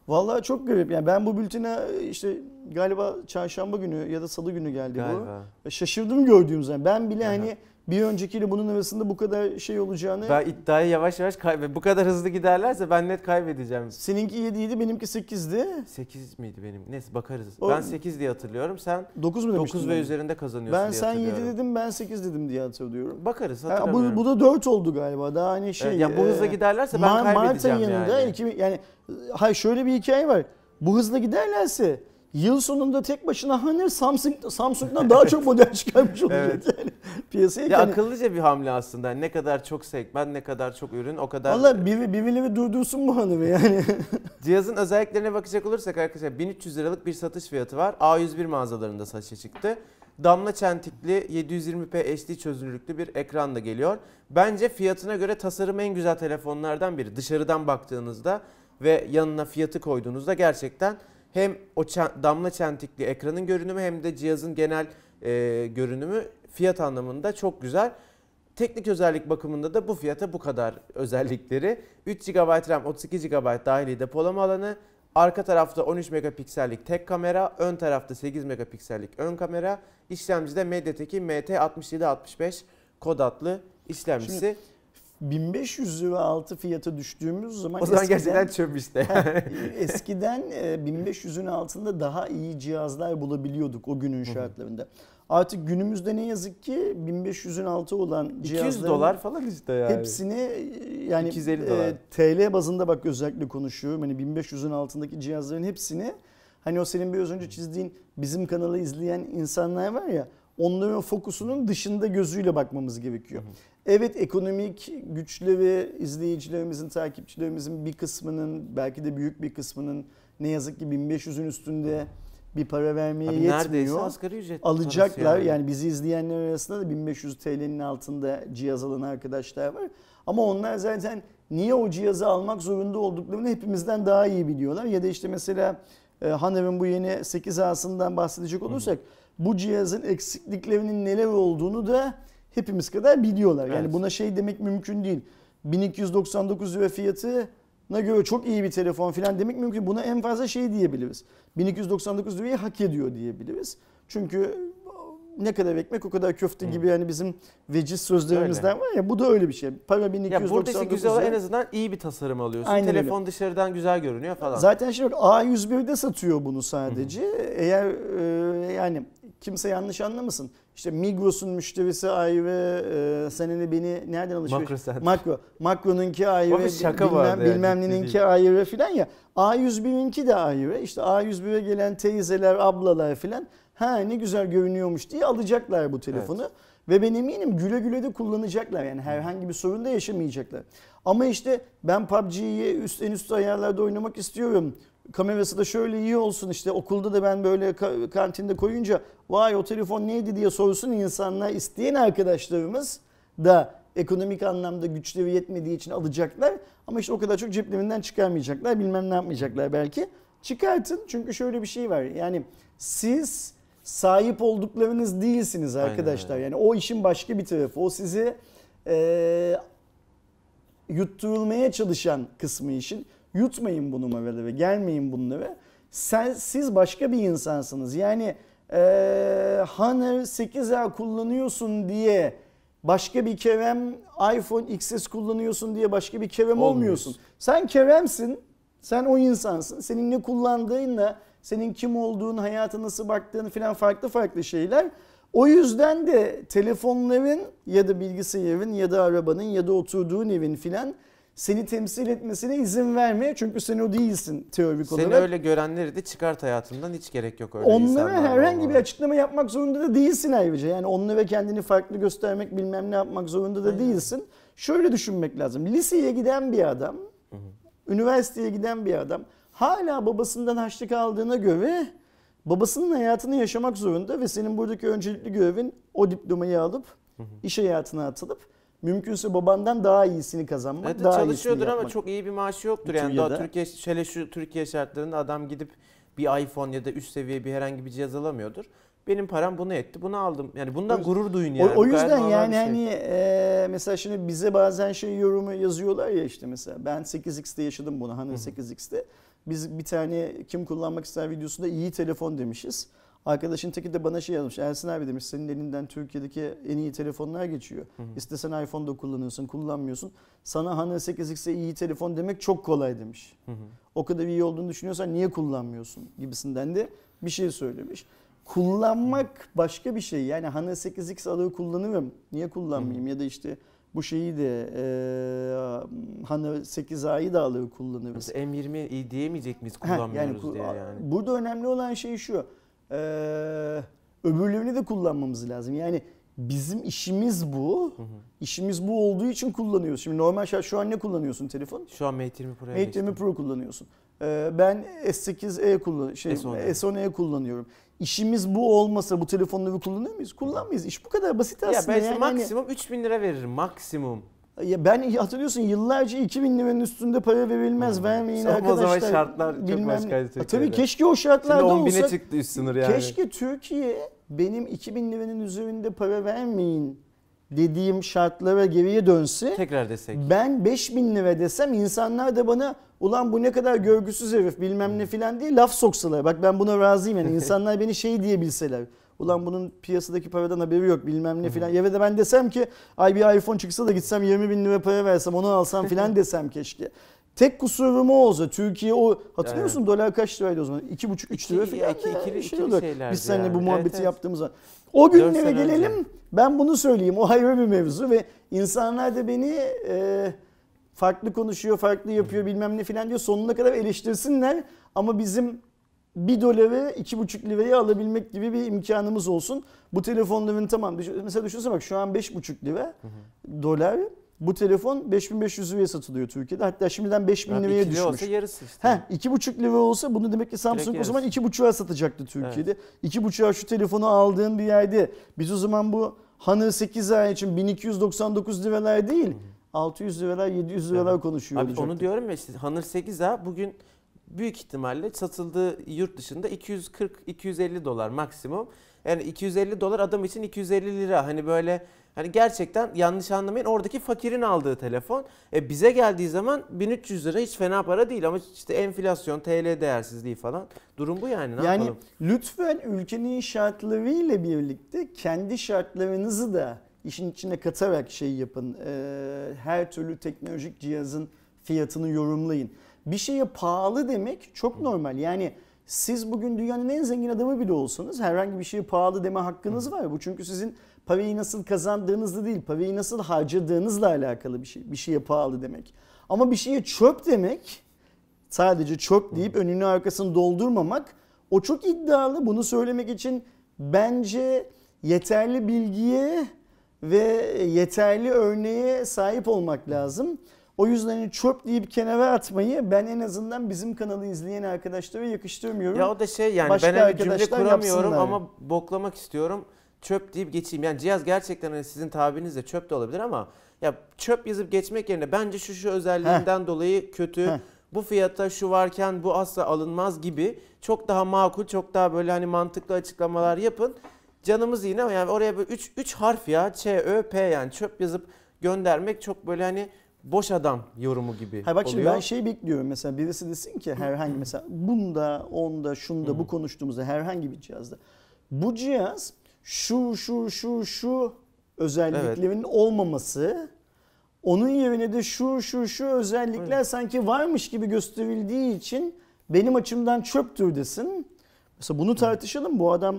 Vallahi çok garip. Yani ben bu bültene işte galiba çarşamba günü ya da salı günü geldi Galiba. bu. Şaşırdım gördüğüm zaman. Ben bile Aha. hani bir öncekiyle bunun arasında bu kadar şey olacağını Ben iddiayı yavaş yavaş kaybet. Bu kadar hızlı giderlerse ben net kaybedeceğim. Seninki 7 idi, benimki 8'di. 8 miydi benim? Neyse bakarız. O- Ben 8 diye hatırlıyorum. Sen 9 mu demiştin? 9 ve üzerinde kazanıyorsun Ben diye sen 7 hatırlıyorum. dedim, ben 8 dedim diye hatırlıyorum. Bakarız Ha, hatırlamıyorum. bu, bu da 4 oldu galiba. Daha hani şey. Evet, yani bu hızla e, giderlerse ben Ma- Mart kaybedeceğim ayında yani. iki- yani hayır şöyle bir hikaye var. Bu hızla giderlerse yıl sonunda tek başına hani Samsung Samsung'dan daha çok model çıkarmış olacak Evet. yani (laughs) piyasaya. Ya Yani, akıllıca bir hamle aslında. Ne kadar çok segment, ne kadar çok ürün o kadar. Valla biri, birileri durdursun bu hanımı yani. (laughs) Cihazın özelliklerine bakacak olursak arkadaşlar 1300 liralık bir satış fiyatı var. A101 mağazalarında satışa çıktı. Damla çentikli 720p HD çözünürlüklü bir ekran da geliyor. Bence fiyatına göre tasarım en güzel telefonlardan biri. Dışarıdan baktığınızda ve yanına fiyatı koyduğunuzda gerçekten hem o damla çentikli ekranın görünümü hem de cihazın genel e, görünümü fiyat anlamında çok güzel. Teknik özellik bakımında da bu fiyata bu kadar özellikleri. 3 GB RAM, 32 GB dahili depolama alanı, arka tarafta 13 megapiksellik tek kamera, ön tarafta 8 megapiksellik ön kamera, işlemcide MediaTek'in MT6765 kod adlı işlemcisi. 1500 lira altı fiyata düştüğümüz zaman o zaman eskiden- gerçekten çöp işte. (laughs) Eskiden e, 1500'ün altında daha iyi cihazlar bulabiliyorduk o günün şartlarında. Artık günümüzde ne yazık ki 1500'ün altı olan 200 cihazların dolar falan işte yani. hepsini e, yani 250 e, dolar. TL bazında bak özellikle konuşuyorum. Hani 1500'ün altındaki cihazların hepsini hani o senin biraz önce çizdiğin bizim kanalı izleyen insanlar var ya onların fokusunun dışında gözüyle bakmamız gerekiyor. Evet ekonomik güçleri izleyicilerimizin, takipçilerimizin bir kısmının belki de büyük bir kısmının ne yazık ki 1500'ün üstünde bir para vermeye Abi neredeyse yetmiyor. asgari ücret Alacaklar parası yani. bizi izleyenler arasında da 1500 TL'nin altında cihaz alan arkadaşlar var. Ama onlar zaten niye o cihazı almak zorunda olduklarını hepimizden daha iyi biliyorlar. Ya da işte mesela e, Haner'in bu yeni 8A'sından bahsedecek olursak bu cihazın eksikliklerinin neler olduğunu da hepimiz kadar biliyorlar. Yani Evet. buna şey demek mümkün değil. 1299 lira fiyatına göre çok iyi bir telefon falan demek mümkün. Buna en fazla şey diyebiliriz. 1299 lirayı hak ediyor diyebiliriz. Çünkü ne kadar ekmek o kadar köfte gibi yani bizim veciz sözlerimizden var ya bu da öyle bir şey. Para Ya 1299 burada işte güzel lira. en azından iyi bir tasarım alıyorsun. Aynen öyle. Telefon dışarıdan güzel görünüyor falan. Zaten şimdi bak, A101'de satıyor bunu sadece. Eğer e, yani kimse yanlış anlamasın. İşte Migros'un müşterisi ayrı, e, senin de beni nereden alışveriş? Makro Center. Makro. Makro'nunki ayrı, şaka bilmem, yani, bilmem ciddi neninki ayrı filan ya. A101'inki de ayrı. İşte A101'e gelen teyzeler, ablalar filan ha ne güzel görünüyormuş diye alacaklar bu telefonu. Ve ben eminim güle güle de kullanacaklar yani herhangi bir sorun da yaşamayacaklar. Ama işte ben PUBG'yi üst en üst ayarlarda oynamak istiyorum. Kamerası da şöyle iyi olsun işte okulda da ben böyle ka- kantinde koyunca vay o telefon neydi diye sorsun insanlar isteyen arkadaşlarımız da ekonomik anlamda güçleri yetmediği için alacaklar ama işte o kadar çok ceplerinden çıkarmayacaklar bilmem ne yapmayacaklar belki. Çıkartın çünkü şöyle bir şey var yani siz sahip olduklarınız değilsiniz Aynen arkadaşlar. öyle. Yani o işin başka bir tarafı. O sizi eee yutturulmaya çalışan kısmı işin. Yutmayın bu numaraları, gelmeyin bunlara. Sen, siz başka bir insansınız. Yani eee Honor 8A kullanıyorsun diye başka bir Kerem iPhone XS kullanıyorsun diye başka bir Kerem Olmuyorsun. olmuyorsun. Sen Kerem'sin. Sen o insansın. Senin ne kullandığınla, senin kim olduğun, hayata nasıl baktığın falan farklı farklı şeyler. O yüzden de telefonların ya da bilgisayarın ya da arabanın ya da oturduğun evin filan seni temsil etmesine izin verme. Çünkü sen o değilsin teorik Seni olarak. öyle görenleri de çıkart hayatından hiç gerek yok öyle Onlara herhangi bir açıklama yapmak zorunda da değilsin ayrıca. Yani onlara kendini farklı göstermek bilmem ne yapmak zorunda da Aynen. değilsin. Şöyle düşünmek lazım. Liseye giden bir adam, üniversiteye giden bir adam hala babasından harçlık aldığına göre babasının hayatını yaşamak zorunda ve senin buradaki öncelikli görevin o diplomayı alıp iş hayatına atılıp mümkünse babandan daha iyisini kazanmak, Evet, daha çalışıyordur iyisini ama yapmak. çok iyi bir maaşı yoktur yani. Türkiye'de. Daha Türkiye şöyle şu Türkiye şartlarında adam gidip bir iPhone ya da üst seviye bir herhangi bir cihaz alamıyordur. Benim param bunu etti. Bunu aldım. Yani bundan O- gurur duyun O- yani. o, gayet yüzden yani şey. hani e, mesela şimdi bize bazen şey yorumu yazıyorlar ya işte mesela ben 8x'te yaşadım bunu hani 8x'te. Biz bir tane kim kullanmak ister videosunda iyi telefon demişiz. Arkadaşın teki de bana şey yazmış. Ersin abi demiş senin elinden Türkiye'deki en iyi telefonlar geçiyor. İstesen iPhone da kullanıyorsun, kullanmıyorsun. Sana hani 8x'e iyi telefon demek çok kolay demiş. Hı hı. O kadar iyi olduğunu düşünüyorsan niye kullanmıyorsun gibisinden de bir şey söylemiş. Kullanmak başka bir şey. Yani hani 8x alığı kullanırım. Niye kullanmayayım? Ya da işte bu şeyi de e, hani 8A'yı da alığı kullanırız. Mesela M20 iyi diyemeyecek miyiz kullanmıyoruz ku- diye yani. Burada önemli olan şey şu. E, öbürlerini de kullanmamız lazım. Yani bizim işimiz bu. İşimiz bu olduğu için kullanıyoruz. Şimdi normal şart şu an ne kullanıyorsun telefon? Şu an Mate 20 Pro'ya Mate geçtim. 20 Pro kullanıyorsun. Ee, ben S8e kullan şey S10e. S10e kullanıyorum. İşimiz bu olmasa bu telefonları kullanır mıyız? Kullanmayız. İş bu kadar basit Ya aslında. ben işte yani hani- maksimum 3000 lira veririm maksimum. Ya ben hatırlıyorsun yıllarca 2000 liranın üstünde para verilmez. Vermeyin Ama o arkadaşlar. zaman şartlar çok bilmem ne. başkaydı Ha, Tabii Türkiye'de. keşke o Şimdi şartlarda 10 bine olsa. çıktı üst sınır yani. Keşke Türkiye benim 2000 liranın üzerinde para vermeyin dediğim şartlara geriye dönse. Tekrar desek. Ben 5000 lira desem insanlar da bana ulan bu ne kadar görgüsüz herif bilmem ne filan diye laf soksalar. Bak ben buna razıyım yani (laughs) insanlar beni şey diyebilseler. Ulan bunun piyasadaki paradan haberi yok bilmem ne filan. Ya da ben desem ki ay bir iPhone çıksa da gitsem 20 bin lira para versem onu alsam (laughs) filan desem keşke. Tek kusurum o olsa. Türkiye o hatırlıyor Evet. musun dolar kaç liraydı o zaman? 2,5-3 lira İki- filan. iki- da ikili- şey olarak. Biz seninle bu muhabbeti Evet, evet. yaptığımız zaman. O günlere sene önce. gelelim. Ben bunu söyleyeyim. O ayrı bir mevzu ve insanlar da beni e, farklı konuşuyor, farklı yapıyor bilmem ne filan diyor. Sonuna kadar eleştirsinler ama bizim 1 doları 2,5 liraya alabilmek gibi bir imkanımız olsun. Bu telefonların tamam mesela düşünsene bak şu an 5,5 lira dolar. Bu telefon 5500 liraya satılıyor Türkiye'de. Hatta şimdiden 5000 Abi liraya düşmüş. olsa yarısı işte. Heh, iki buçuk lira olsa bunu demek ki Samsung o zaman yarısı. iki buçuğa satacaktı Türkiye'de. İki buçuğa şu telefonu aldığın bir yerde biz o zaman bu Honor 8 ay için 1299 liralar değil 600 liralar 700 liralar Evet. konuşuyor Abi olacaktık. onu diyorum ya işte Honor 8A bugün büyük ihtimalle satıldığı yurt dışında 240-250 dolar maksimum. Yani 250 dolar adam için 250 lira. Hani böyle hani gerçekten yanlış anlamayın oradaki fakirin aldığı telefon. E bize geldiği zaman 1300 lira hiç fena para değil ama işte enflasyon, TL değersizliği falan. Durum bu yani ne yani yapalım? lütfen ülkenin şartlarıyla birlikte kendi şartlarınızı da işin içine katarak şey yapın. Her türlü teknolojik cihazın fiyatını yorumlayın. Bir şeye pahalı demek çok normal. Yani siz bugün dünyanın en zengin adamı bile olsanız herhangi bir şeye pahalı deme hakkınız var. Bu çünkü sizin parayı nasıl kazandığınızla değil, parayı nasıl harcadığınızla alakalı bir şey. Bir şeye pahalı demek. Ama bir şeye çöp demek sadece çöp deyip önünü arkasını doldurmamak o çok iddialı. Bunu söylemek için bence yeterli bilgiye ve yeterli örneğe sahip olmak lazım. O yüzden hani çöp deyip kenara atmayı ben en azından bizim kanalı izleyen arkadaşlara yakıştırmıyorum. Ya o da şey yani Başka ben hani cümle kuramıyorum ama boklamak istiyorum. Çöp deyip geçeyim. Yani cihaz gerçekten hani sizin tabirinizle çöp de olabilir ama ya çöp yazıp geçmek yerine bence şu şu özelliğinden dolayı kötü. Heh. Bu fiyata şu varken bu asla alınmaz gibi çok daha makul, çok daha böyle hani mantıklı açıklamalar yapın. Canımız yine yani oraya böyle 3 3 harf ya Ç Ö P yani çöp yazıp göndermek çok böyle hani boş adam yorumu gibi Hayır bak şimdi oluyor. ben şey bekliyorum mesela birisi desin ki herhangi mesela bunda, onda, şunda bu konuştuğumuzda herhangi bir cihazda. Bu cihaz şu şu şu şu özelliklerin olmaması onun yerine de şu şu şu özellikler sanki varmış gibi gösterildiği için benim açımdan çöptür desin. Mesela bunu tartışalım bu adam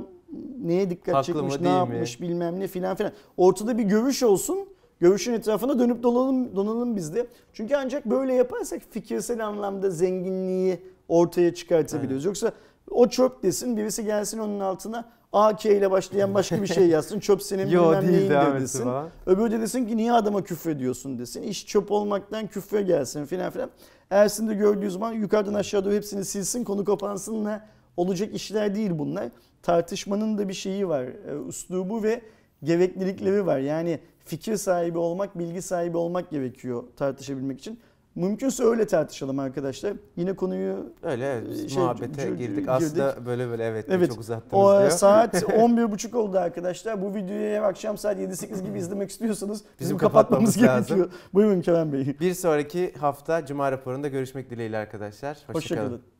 neye dikkat Haklı çekmiş, ne değil mi? yapmış bilmem ne filan filan. Ortada bir görüş olsun. Görüşün etrafına dönüp dolanalım, donalım biz de. Çünkü ancak böyle yaparsak fikirsel anlamda zenginliği ortaya çıkartabiliyoruz. Yoksa o çöp desin birisi gelsin onun altına AK ile başlayan başka bir şey yazsın. Çöp senin (laughs) Yo, bilmem değil, devam etsin desin. Öbürü de desin ki niye adama küfrediyorsun desin. İş çöp olmaktan küfre gelsin filan filan. Ersin de gördüğü zaman yukarıdan aşağı doğru hepsini silsin konu kapansınla olacak işler değil bunlar. Tartışmanın da bir şeyi var. e, Üslubu ve gereklilikleri var. Yani fikir sahibi olmak, bilgi sahibi olmak gerekiyor tartışabilmek için. Mümkünse öyle tartışalım arkadaşlar. Yine konuyu Öyle evet, biz şey, muhabbete girdik. girdik. Aslında böyle böyle evet, Evet. çok uzattınız o diyor. saat (laughs) 11.30 oldu arkadaşlar. Bu videoyu eğer akşam saat 7-8 gibi izlemek istiyorsanız bizim, Bizim kapatmamız, kapatmamız gerekiyor. Buyurun Kerem Bey. Bir sonraki hafta Cuma raporunda görüşmek dileğiyle arkadaşlar. Hoşçakalın. Hoşçakalın.